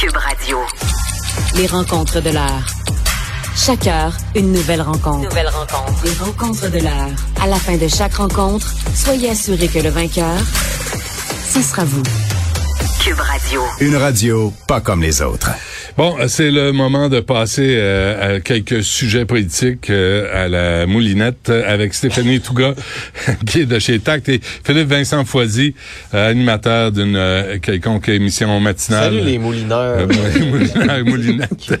Cube Radio. Les rencontres de l'heure. Chaque heure, une nouvelle rencontre. Nouvelle rencontre. Les rencontres de l'heure. À la fin de chaque rencontre, soyez assurés que le vainqueur, ce sera vous. Cube Radio. Une radio pas comme les autres. Bon, c'est le moment de passer euh, à quelques sujets politiques euh, à la moulinette avec Stéphanie Touga, qui est de chez Tact, et Philippe Vincent Foisy, euh, animateur d'une euh, quelconque émission matinale. Salut les moulineurs. Euh, moulineurs, moulinettes.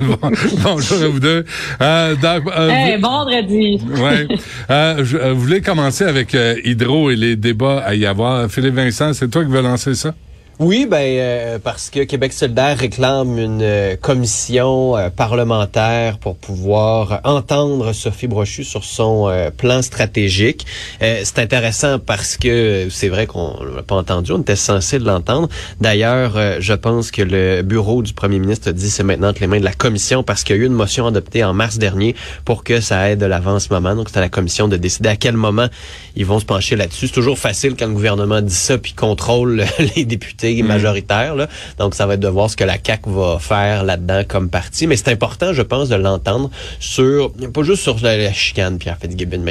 Bon, bonjour à vous deux. Euh, euh, Hey, vous- vendredi. Ouais. Euh, je euh, voulais commencer avec euh, Hydro et les débats à y avoir. Philippe Vincent, c'est toi qui veux lancer ça? Oui, ben euh, parce que Québec solidaire réclame une euh, commission euh, parlementaire pour pouvoir entendre Sophie Brochu sur son euh, plan stratégique. C'est intéressant parce que c'est vrai qu'on l'a pas entendu, on était censé l'entendre. D'ailleurs, je pense que le bureau du premier ministre dit c'est maintenant entre les mains de la commission parce qu'il y a eu une motion adoptée en mars dernier pour que ça aide de l'avant ce moment. Donc c'est à la commission de décider à quel moment ils vont se pencher là-dessus. C'est toujours facile quand le gouvernement dit ça puis contrôle les députés majoritaires. Là. Donc ça va être de voir ce que la CAC va faire là-dedans comme parti. Mais c'est important, je pense, de l'entendre sur pas juste sur la, chicane Pierre Fitzgibbon,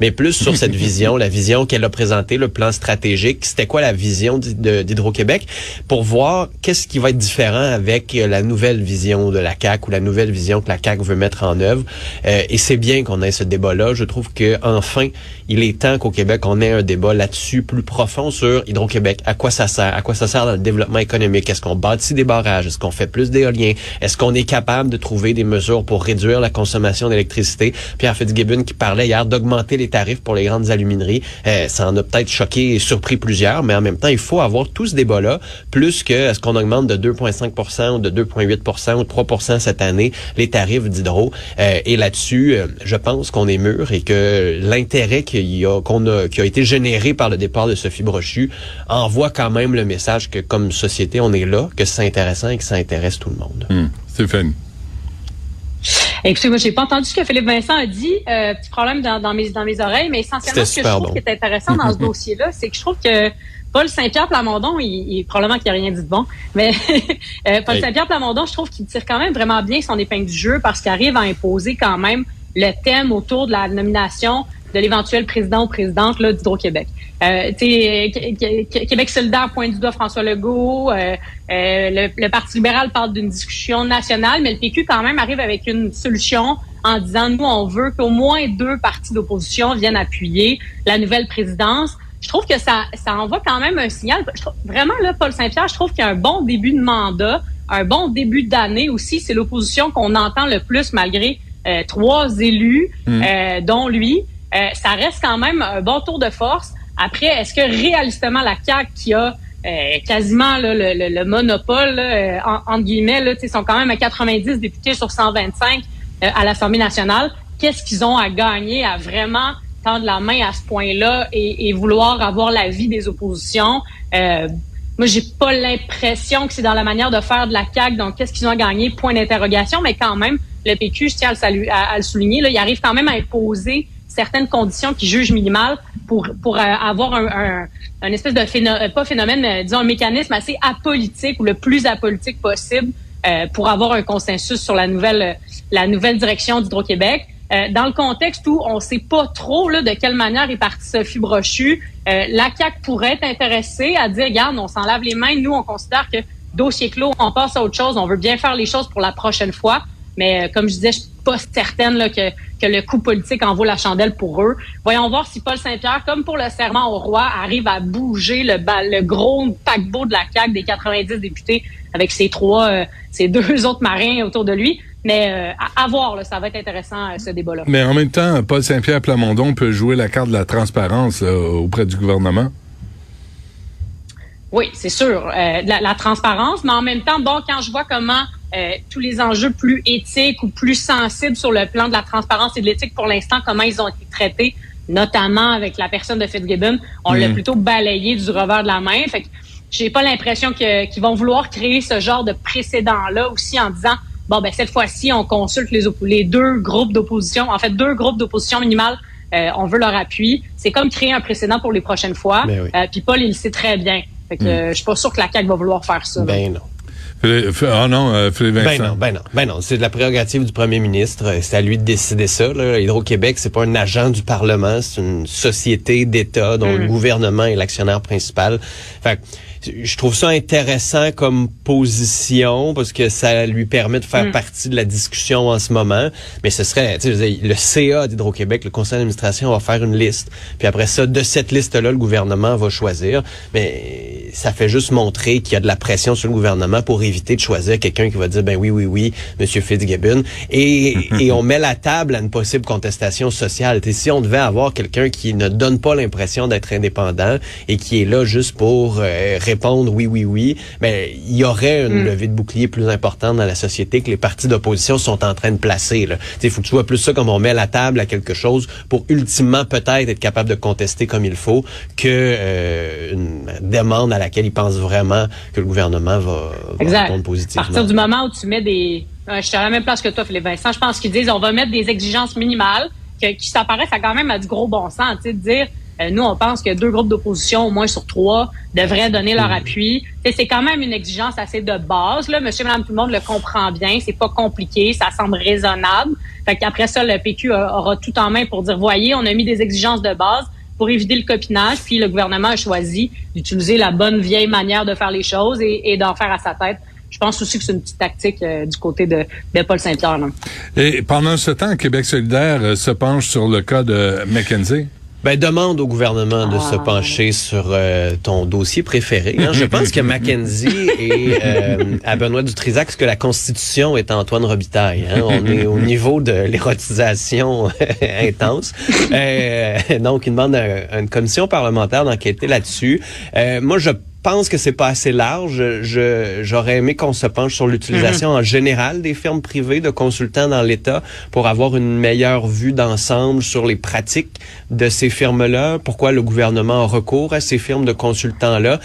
mais plus sur cette vision, la vision qu'elle a présentée, le plan stratégique. C'était quoi la vision d'Hydro-Québec pour voir qu'est-ce qui va être différent avec euh, la nouvelle vision de la CAC ou la nouvelle vision que la CAC veut mettre en œuvre. Euh, et c'est bien qu'on ait ce débat-là. Je trouve que enfin, il est temps qu'au Québec, on ait un débat là-dessus plus profond sur Hydro-Québec. À quoi ça sert? À quoi ça sert dans le développement économique? Est-ce qu'on bâtit des barrages? Est-ce qu'on fait plus d'éoliens? Est-ce qu'on est capable de trouver des mesures pour réduire la consommation d'électricité? Pierre Fitzgibbon qui parlait hier d'augmenter les tarifs pour les grandes alumineries. Euh, ça en a peut-être choqué et surpris plusieurs, mais en même temps, il faut avoir tout ce débat-là, plus que est-ce qu'on augmente de 2,5 ou de 2,8% ou de 3% cette année les tarifs d'hydro. Euh, et là-dessus, euh, je pense qu'on est mûr et que l'intérêt qu'il y a, qu'on a, qui a été généré par le départ de Sophie Brochu envoie quand même le message que comme société, on est là, que c'est intéressant et que ça intéresse tout le monde. Hum, Stéphanie. Écoutez, moi, j'ai pas entendu ce que Philippe Vincent a dit. Euh, petit problème dans, dans mes, dans mes oreilles, mais essentiellement, ce que je trouve bon. qui est intéressant dans ce dossier-là, c'est que je trouve que Paul Saint-Pierre Plamondon, il, il- probablement qu'il n'y a rien dit de bon, mais euh, Paul Hey. Saint-Pierre Plamondon, je trouve qu'il tire quand même vraiment bien son épingle du jeu parce qu'il arrive à imposer quand même le thème autour de la nomination de l'éventuel président ou présidente là, d'Hydro-Québec. Euh, Québec solidaire pointe du doigt François Legault. euh, euh, le, le Parti libéral parle d'une discussion nationale, mais le PQ quand même arrive avec une solution en disant, nous, on veut qu'au moins deux partis d'opposition viennent appuyer la nouvelle présidence. Je trouve que ça, ça envoie quand même un signal. Je trouve- vraiment, là, Paul Saint-Pierre, je trouve qu'il y a un bon début de mandat, un bon début d'année aussi. C'est l'opposition qu'on entend le plus malgré euh, trois élus, euh, dont lui. Euh, ça reste quand même un bon tour de force. Après, est-ce que réalistement la CAQ qui a euh, quasiment le, le- le monopole, euh, en- entre guillemets, là, sont quand même à 90 députés sur 125 euh, à l'Assemblée nationale. Qu'est-ce qu'ils ont à gagner à vraiment tendre la main à ce point-là et, vouloir avoir l'avis des oppositions? Moi, j'ai pas l'impression que c'est dans la manière de faire de la CAQ. Donc, qu'est-ce qu'ils ont à gagner? Point d'interrogation. Mais quand même, le PQ, je tiens à le, à le souligner, là, il arrive quand même à imposer certaines conditions qui jugent minimales pour pour euh, avoir un, un, espèce de phénomène, pas phénomène, mais disons un mécanisme assez apolitique ou le plus apolitique possible euh, pour avoir un consensus sur la nouvelle la nouvelle direction d'Hydro-Québec. Euh, dans le contexte où on sait pas trop là, de quelle manière est partie Sophie Brochu, euh, la CAQ pourrait être intéressée à dire, regarde, on s'en lave les mains, nous, on considère que dossier clos, on passe à autre chose, on veut bien faire les choses pour la prochaine fois. Mais euh, comme je disais, je suis pas certaine là, que, que le coup politique en vaut la chandelle pour eux. Voyons voir si Paul Saint-Pierre, comme pour le serment au roi, arrive à bouger le, le gros paquebot de la CAQ des 90 députés avec ses trois, euh, ses deux autres marins autour de lui. Mais euh, à, à voir, là, ça va être intéressant euh, ce débat-là. Mais en même temps, Paul Saint-Pierre Plamondon peut jouer la carte de la transparence là, auprès du gouvernement. Oui, c'est sûr. Euh, la, la transparence, mais en même temps, bon, quand je vois comment euh, tous les enjeux plus éthiques ou plus sensibles sur le plan de la transparence et de l'éthique pour l'instant, comment ils ont été traités, notamment avec la personne de Fitzgibbon, on l'a plutôt balayé du revers de la main. Fait que j'ai pas l'impression que- qu'ils vont vouloir créer ce genre de précédent-là aussi en disant bon ben cette fois-ci on consulte les, les deux groupes d'opposition, en fait deux groupes d'opposition minimale. euh, on veut leur appui. C'est comme créer un précédent pour les prochaines fois. Ben oui. Euh, Puis Paul, il le sait très bien. Fait que euh, je suis pas sûr que la CAQ va vouloir faire ça. Ben non. Ah non, euh, Philippe Ben non, ben non, ben non. C'est de la prérogative du premier ministre. C'est à lui de décider ça. Là. Hydro-Québec, c'est pas un agent du Parlement, c'est une société d'État dont le gouvernement est l'actionnaire principal. Fait que, je trouve ça intéressant comme position parce que ça lui permet de faire partie de la discussion en ce moment. Mais ce serait, tu sais, le CA d'Hydro-Québec, le conseil d'administration va faire une liste. Puis après ça, de cette liste-là, le gouvernement va choisir. Mais ça fait juste montrer qu'il y a de la pression sur le gouvernement pour éviter de choisir quelqu'un qui va dire, ben oui, oui, oui, Monsieur Fitzgibbon. Et, et on met la table à une possible contestation sociale. Tu sais, si on devait avoir quelqu'un qui ne donne pas l'impression d'être indépendant et qui est là juste pour euh, répondre oui, oui, oui, mais il y aurait une levée de bouclier plus importante dans la société que les partis d'opposition sont en train de placer. Il faut que tu vois plus ça comme on met la table à quelque chose pour ultimement peut-être être capable de contester comme il faut que euh, une demande à laquelle ils pensent vraiment que le gouvernement va, va Exact. répondre À positivement. partir du moment où tu mets des... Euh, je suis à la même place que toi, Philippe Vincent. Je pense qu'ils disent on va mettre des exigences minimales que- qui s'apparaissent à quand même à du gros bon sens. Tu sais, de dire, euh, nous, on pense que deux groupes d'opposition, au moins sur trois, devraient donner leur appui. Tu sais, c'est quand même une exigence assez de base. Là. Monsieur, madame, tout le monde le comprend bien. C'est pas compliqué. Ça semble raisonnable. Fait qu'après ça, le PQ aura tout en main pour dire, voyez, on a mis des exigences de base pour éviter le copinage. Puis le gouvernement a choisi d'utiliser la bonne vieille manière de faire les choses et, et d'en faire à sa tête. Je pense aussi que c'est une petite tactique euh, du côté de, de Paul Saint-Pierre. Et pendant ce temps, Québec solidaire euh, se penche sur le cas de McKenzie. Ben, demande au gouvernement de Ah. se pencher sur euh, ton dossier préféré. hein. Je pense que Mackenzie et euh, à Benoît Dutrisac, ce que la Constitution est Antoine Robitaille. hein. On est au niveau de l'érotisation intense. Euh, donc, il demande à, à une commission parlementaire d'enquêter là-dessus. Euh, moi, je pense que c'est pas assez large. Je, j'aurais aimé qu'on se penche sur l'utilisation en général des firmes privées de consultants dans l'État pour avoir une meilleure vue d'ensemble sur les pratiques de ces firmes-là. Pourquoi le gouvernement a recours à ces firmes de consultants-là.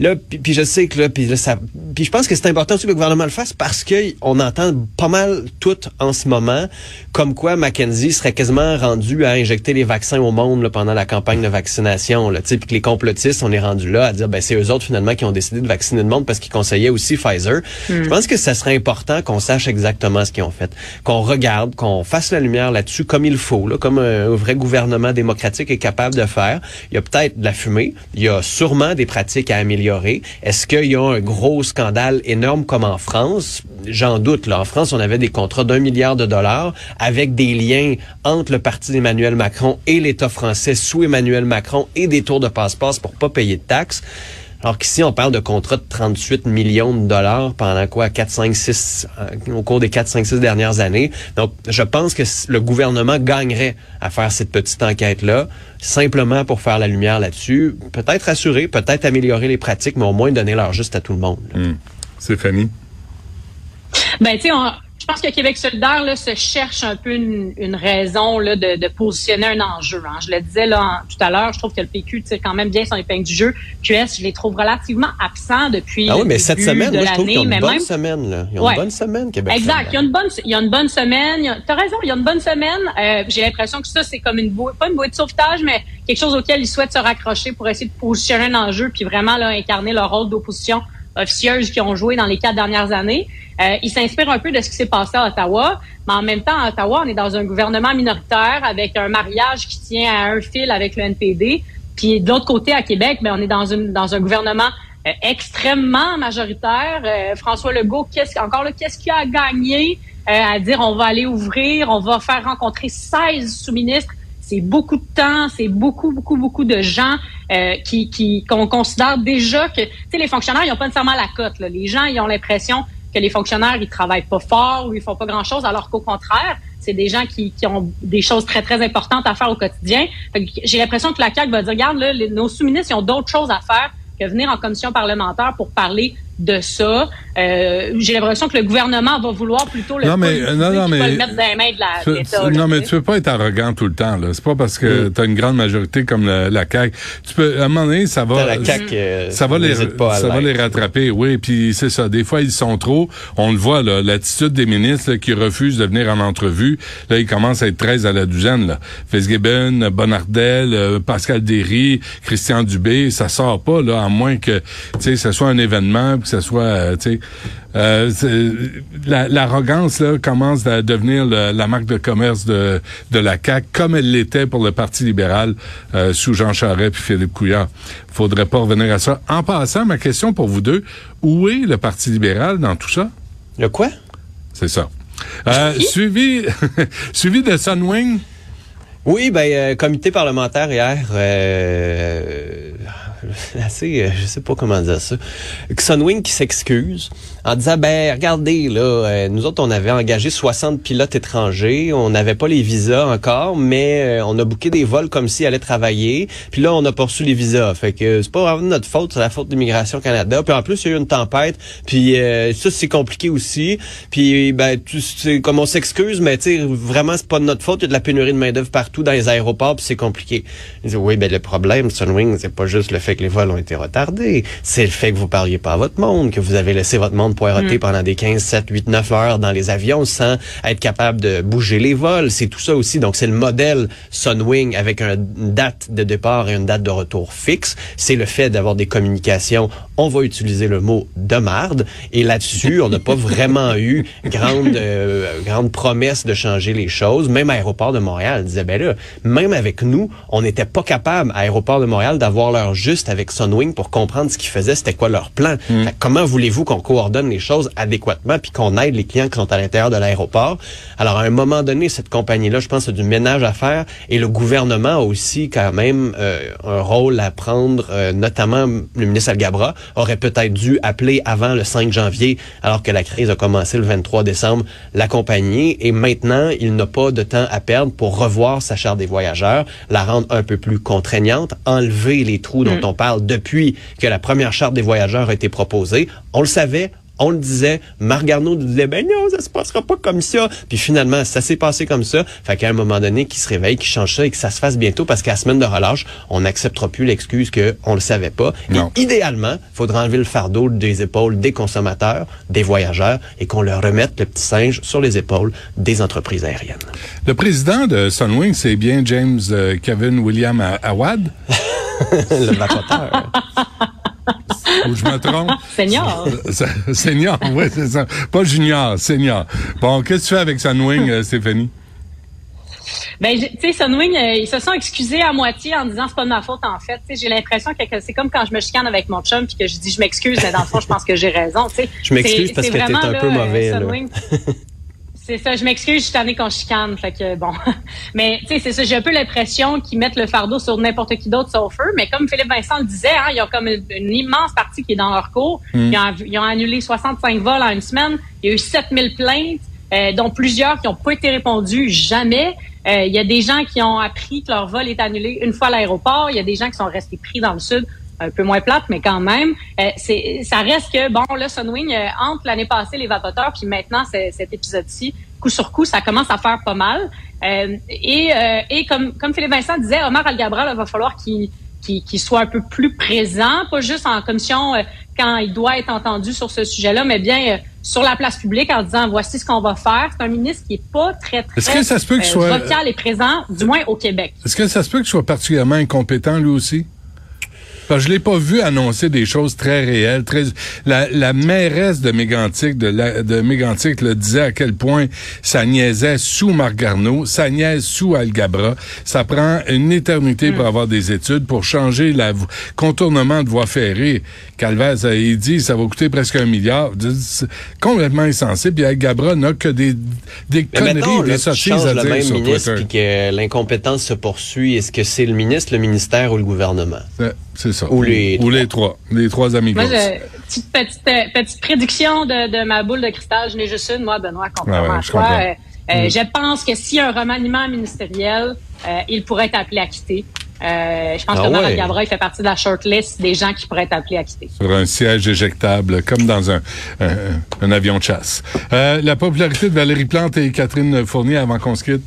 Là, puis, puis je sais que là, puis là, ça, puis je pense que c'est important aussi que le gouvernement le fasse parce que on entend pas mal tout en ce moment, comme quoi Mackenzie serait quasiment rendu à injecter les vaccins au monde là, pendant la campagne de vaccination, là, tu sais, puis que les complotistes, on est rendu là à dire, ben c'est eux autres finalement qui ont décidé de vacciner le monde parce qu'ils conseillaient aussi Pfizer. Je pense que ça serait important qu'on sache exactement ce qu'ils ont fait, qu'on regarde, qu'on fasse la lumière là-dessus comme il faut, là, comme un, un vrai gouvernement démocratique est capable de faire. Il y a peut-être de la fumée, il y a sûrement des pratiques à améliorer. Est-ce qu'il y a un gros scandale énorme comme en France? J'en doute. Là. En France, on avait des contrats d'un milliard de dollars avec des liens entre le parti d'Emmanuel Macron et l'État français sous Emmanuel Macron et des tours de passe-passe pour pas payer de taxes. Alors qu'ici, on parle de contrats de 38 millions de dollars pendant quoi? 4, 5, 6, euh, au cours des 4, 5, 6 dernières années. Donc, je pense que le gouvernement gagnerait à faire cette petite enquête-là, simplement pour faire la lumière là-dessus. Peut-être rassurer, peut-être améliorer les pratiques, mais au moins donner leur juste à tout le monde. là. Stéphanie? Ben, tu sais, pense que Québec solidaire là, se cherche un peu une, une raison là, de, de positionner un enjeu. hein. Je le disais là en- tout à l'heure, je trouve que le PQ tire quand même bien son épingle du jeu. QS, je les trouve relativement absents depuis Ah oui, le mais cette semaine, de moi, je trouve qu'ils ont l'année, une bonne même semaine. Là. Ils ont Ouais. une bonne semaine, Québec. Exact. Il y a une bonne, il y a une bonne semaine. Il y a- T'as raison. Il y a une bonne semaine. Euh, J'ai l'impression que ça, c'est comme une bouée, pas une bouée de sauvetage, mais quelque chose auquel ils souhaitent se raccrocher pour essayer de positionner un enjeu puis vraiment là, incarner leur rôle d'opposition officieuse qu'ils ont joué dans les quatre dernières années. Euh, ils s'inspirent un peu de ce qui s'est passé à Ottawa, mais en même temps, à Ottawa, on est dans un gouvernement minoritaire avec un mariage qui tient à un fil avec le NPD. Puis de l'autre côté, à Québec, ben, on est dans, une, dans un gouvernement euh, extrêmement majoritaire. Euh, François Legault, qu'est-ce, encore là, qu'est-ce qu'il a à gagner euh, à dire on va aller ouvrir, on va faire rencontrer 16 sous-ministres? C'est beaucoup de temps, c'est beaucoup, beaucoup, beaucoup de gens euh, qui, qu'on considère déjà que, tu sais, les fonctionnaires, ils n'ont pas nécessairement la cote. là. Les gens, ils ont l'impression que les fonctionnaires, ils travaillent pas fort ou ils font pas grand-chose, alors qu'au contraire, c'est des gens qui, qui ont des choses très, très importantes à faire au quotidien. J'ai l'impression que la CAQ va dire, regarde, là, nos sous-ministres, ils ont d'autres choses à faire que venir en commission parlementaire pour parler de ça. Euh, J'ai l'impression que le gouvernement va vouloir plutôt le, Non, mais- non, non, mais- le mettre dans les mains de la- Tu- de l'État. tu- là, non, mais tu peux pas être arrogant tout le temps. là. C'est pas parce que Mm. tu as une grande majorité comme la, la CAQ. Tu peux, à un moment donné, ça va... La CAQ, euh, ça va les, ça va les rattraper, oui. Puis c'est ça. Des fois, ils sont trop. On le voit, là, l'attitude des ministres là, qui refusent de venir en entrevue. Là, ils commencent à être 13 à la douzaine. Là. Fitzgibbon, Bonardel, euh, Pascal Derry, Christian Dubé, ça sort pas, là, à moins que, tu sais, ce soit un événement, que ce soit, euh, tu sais, euh, l'arrogance là commence à devenir le- la marque de commerce de, de la CAQ, comme elle l'était pour le Parti libéral euh, sous Jean Charest puis Philippe Couillard. Faudrait pas revenir à ça. En passant, ma question pour vous deux, où est le Parti libéral dans tout ça? Le quoi? C'est ça. Suivi, suivi de Sunwing. Oui, ben euh, comité parlementaire hier, euh, assez, euh, je sais pas comment dire ça. Sunwing qui s'excuse en disant ben regardez là, euh, nous autres on avait engagé 60 pilotes étrangers, on n'avait pas les visas encore, mais euh, on a booké des vols comme s'ils allaient travailler, puis là on a reçu les visas, fait que c'est pas vraiment notre faute, c'est la faute d'immigration Canada. Puis en plus il y a eu une tempête, puis euh, ça c'est compliqué aussi, puis ben tu comme on s'excuse, mais tu sais vraiment c'est pas de notre faute, il y a de la pénurie de main d'œuvre partout dans les aéroports, puis c'est compliqué. Ils disent oui ben le problème Sunwing c'est pas juste le fait que les vols ont été retardés, c'est le fait que vous parliez pas à votre monde, que vous avez laissé votre monde poireauter pendant des 15, 7, 8, 9 heures dans les avions sans être capable de bouger les vols. C'est tout ça aussi. Donc, c'est le modèle Sunwing avec un- une date de départ et une date de retour fixe. C'est le fait d'avoir des communications. On va utiliser le mot de marde. Et là-dessus, on n'a pas vraiment eu grande, euh, grande promesse de changer les choses. Même Aéroport de Montréal disait, ben là, même avec nous, on n'était pas capable, à Aéroport de Montréal, d'avoir l'heure juste avec Sunwing pour comprendre ce qu'ils faisaient, c'était quoi leur plan. Fait que comment voulez-vous qu'on coordonne les choses adéquatement puis qu'on aide les clients qui sont à l'intérieur de l'aéroport? Alors, à un moment donné, cette compagnie-là, je pense, a du ménage à faire et le gouvernement a aussi quand même euh, un rôle à prendre, euh, notamment le ministre Algabra aurait peut-être dû appeler avant le 5 janvier, alors que la crise a commencé le 23 décembre, la compagnie et maintenant, il n'a pas de temps à perdre pour revoir sa charte des voyageurs, la rendre un peu plus contraignante, enlever les trous dont on parle depuis que la première charte des voyageurs a été proposée. On le savait, on le disait, Marc Garneau nous disait, ben non, ça se passera pas comme ça. Puis finalement, ça s'est passé comme ça. Fait qu'à un moment donné, qu'il se réveille, qu'il change ça et que ça se fasse bientôt parce qu'à la semaine de relâche, on n'acceptera plus l'excuse que on le savait pas. Non. Et idéalement, il faudra enlever le fardeau des épaules des consommateurs, des voyageurs et qu'on leur remette le petit singe sur les épaules des entreprises aériennes. Le président de Sunwing, c'est bien James euh, Kevin William Awad, le vapoteur. ou je me trompe? Ça- Senior, oui, c'est ça. Pas junior, senior. Bon, qu'est-ce que tu fais avec Sunwing, euh, Stéphanie? Ben, tu sais, Sunwing, euh, ils se sont excusés à moitié en disant c'est pas de ma faute en fait. Tu sais, j'ai l'impression que que c'est comme quand je me chicane avec mon chum puis que je dis je m'excuse, mais dans le fond, je pense que j'ai raison. Tu sais, Je m'excuse parce que t'es un là, peu euh, mauvais, là. C'est ça, je m'excuse, je suis tannée qu'on chicane, fait que bon. Mais tu sais, c'est ça, j'ai un peu l'impression qu'ils mettent le fardeau sur n'importe qui d'autre sauf eux. Mais comme Philippe Vincent le disait, hein, ils ont comme une, une immense partie qui est dans leur cours. Ils, ont, ils ont annulé 65 vols en une semaine. Il y a eu 7000 plaintes, euh, dont plusieurs qui n'ont pas été répondues jamais. Euh, il y a des gens qui ont appris que leur vol est annulé une fois à l'aéroport. Il y a des gens qui sont restés pris dans le sud un peu moins plate, mais quand même, euh, c'est, ça reste que, bon, là, Sunwing, euh, entre l'année passée, les vapoteurs, puis maintenant, cet épisode-ci, coup sur coup, ça commence à faire pas mal. Euh, et euh, et comme, comme Philippe Vincent disait, Omar Algabra, il va falloir qu'il qu'il qu'il soit un peu plus présent, pas juste en commission euh, quand il doit être entendu sur ce sujet-là, mais bien euh, sur la place publique en disant voici ce qu'on va faire. C'est un ministre qui est pas très très Est-ce que ça se peut qu'il euh, soit- vocal et présent, du moins au Québec. Est-ce que ça se peut qu'il soit particulièrement incompétent, lui aussi? Parce que je l'ai pas vu annoncer des choses très réelles, très. La, la mairesse de Mégantic, de, la, de Mégantic, le disait à quel point ça niaisait sous Marc Garneau, ça niaise sous Algabra. Ça prend une éternité pour avoir des études pour changer la contournement de voie ferrée. Calvez, euh, il dit ça va coûter presque un milliard. Complètement insensé. Puis Algabra n'a que des des Mais conneries, des sottises à le dire même sur ministre Twitter. puis que l'incompétence se poursuit. Est-ce que c'est le ministre, le ministère ou le gouvernement? C'est ça. Ou les Ou les trois. Les trois amis. Moi, je, petite, petite, euh, petite prédiction de, de ma boule de cristal. Je n'ai juste une, moi, Benoît, contrairement ouais, à je toi. comprends. Euh, euh, Je pense que s'il y a un remaniement ministériel, euh, il pourrait être appelé à quitter. Euh, je pense Ah que Omar ouais. Gabra, il fait partie de la shortlist des gens qui pourraient être appelés à quitter. sur un siège éjectable, comme dans un, un, un avion de chasse. Euh, la popularité de Valérie Plante et Catherine Fournier avant qu'on se quitte.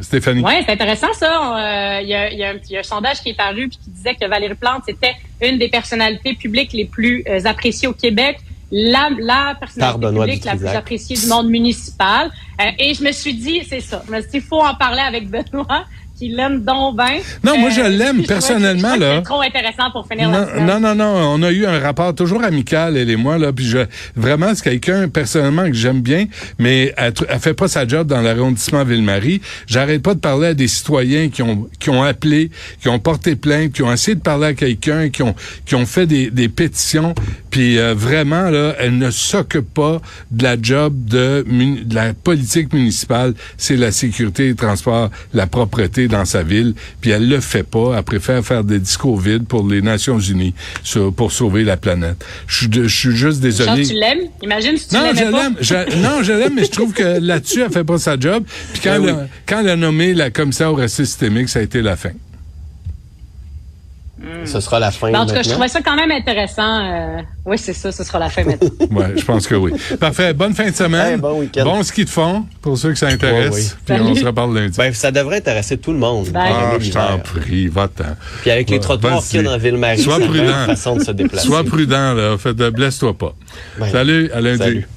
Stéphanie. Oui, c'est intéressant ça. Euh, Il y, a, il y a un, il y a un sondage qui est paru puis qui disait que Valérie Plante c'était une des personnalités publiques les plus euh, appréciées au Québec. La, la personnalité Benoît publique la plus appréciée du monde municipal. Euh, et je me suis dit, c'est ça. Je me suis dit, il faut en parler avec Benoît. Qui l'aime donc bien. Non, moi, je Euh, l'aime, personnellement, que là. trop intéressant pour finir la Non, semaine. non, non, non, on a eu un rapport toujours amical, elle et moi, là, puis je, vraiment, c'est quelqu'un, personnellement, que j'aime bien, mais elle, elle fait pas sa job dans l'arrondissement Ville-Marie. J'arrête pas de parler à des citoyens qui ont, qui ont appelé, qui ont porté plainte, qui ont essayé de parler à quelqu'un, qui ont, qui ont fait des, des pétitions, puis euh, vraiment, là, elle ne s'occupe pas de la job de, de la politique municipale, c'est la sécurité, les transports, la propreté dans sa ville, puis elle le fait pas. Elle préfère faire des discours vides pour les Nations Unies sur- pour sauver la planète. Je suis de- je suis juste Genre, désolé. tu l'aimes? Imagine si tu Non, je l'aime. Je- Non, je l'aime, mais je trouve que là-dessus, elle fait pas sa job. Puis quand, Ben elle, a- quand elle a nommé la commissaire au racisme systémique, ça a été la fin. Ce sera la fin. Ben, en tout cas, je trouvais ça quand même intéressant. euh, Oui, c'est ça, ce sera la fin maintenant. Ouais, je pense que oui. Parfait. Bonne fin de semaine. Hey, bon week-end. Bon ski de fond pour ceux que ça intéresse. Ouais, oui. Puis Salut. on se reparle lundi. Ben, ça devrait intéresser tout le monde. Bye. ah, je t'en prie, va-t'en. Puis avec les trottoirs qu'il y a dans Ville-Marie, Sois prudent. façon de se déplacer. Sois prudent, là. Fait de blesse-toi pas. Ben, Salut, à lundi. Salut.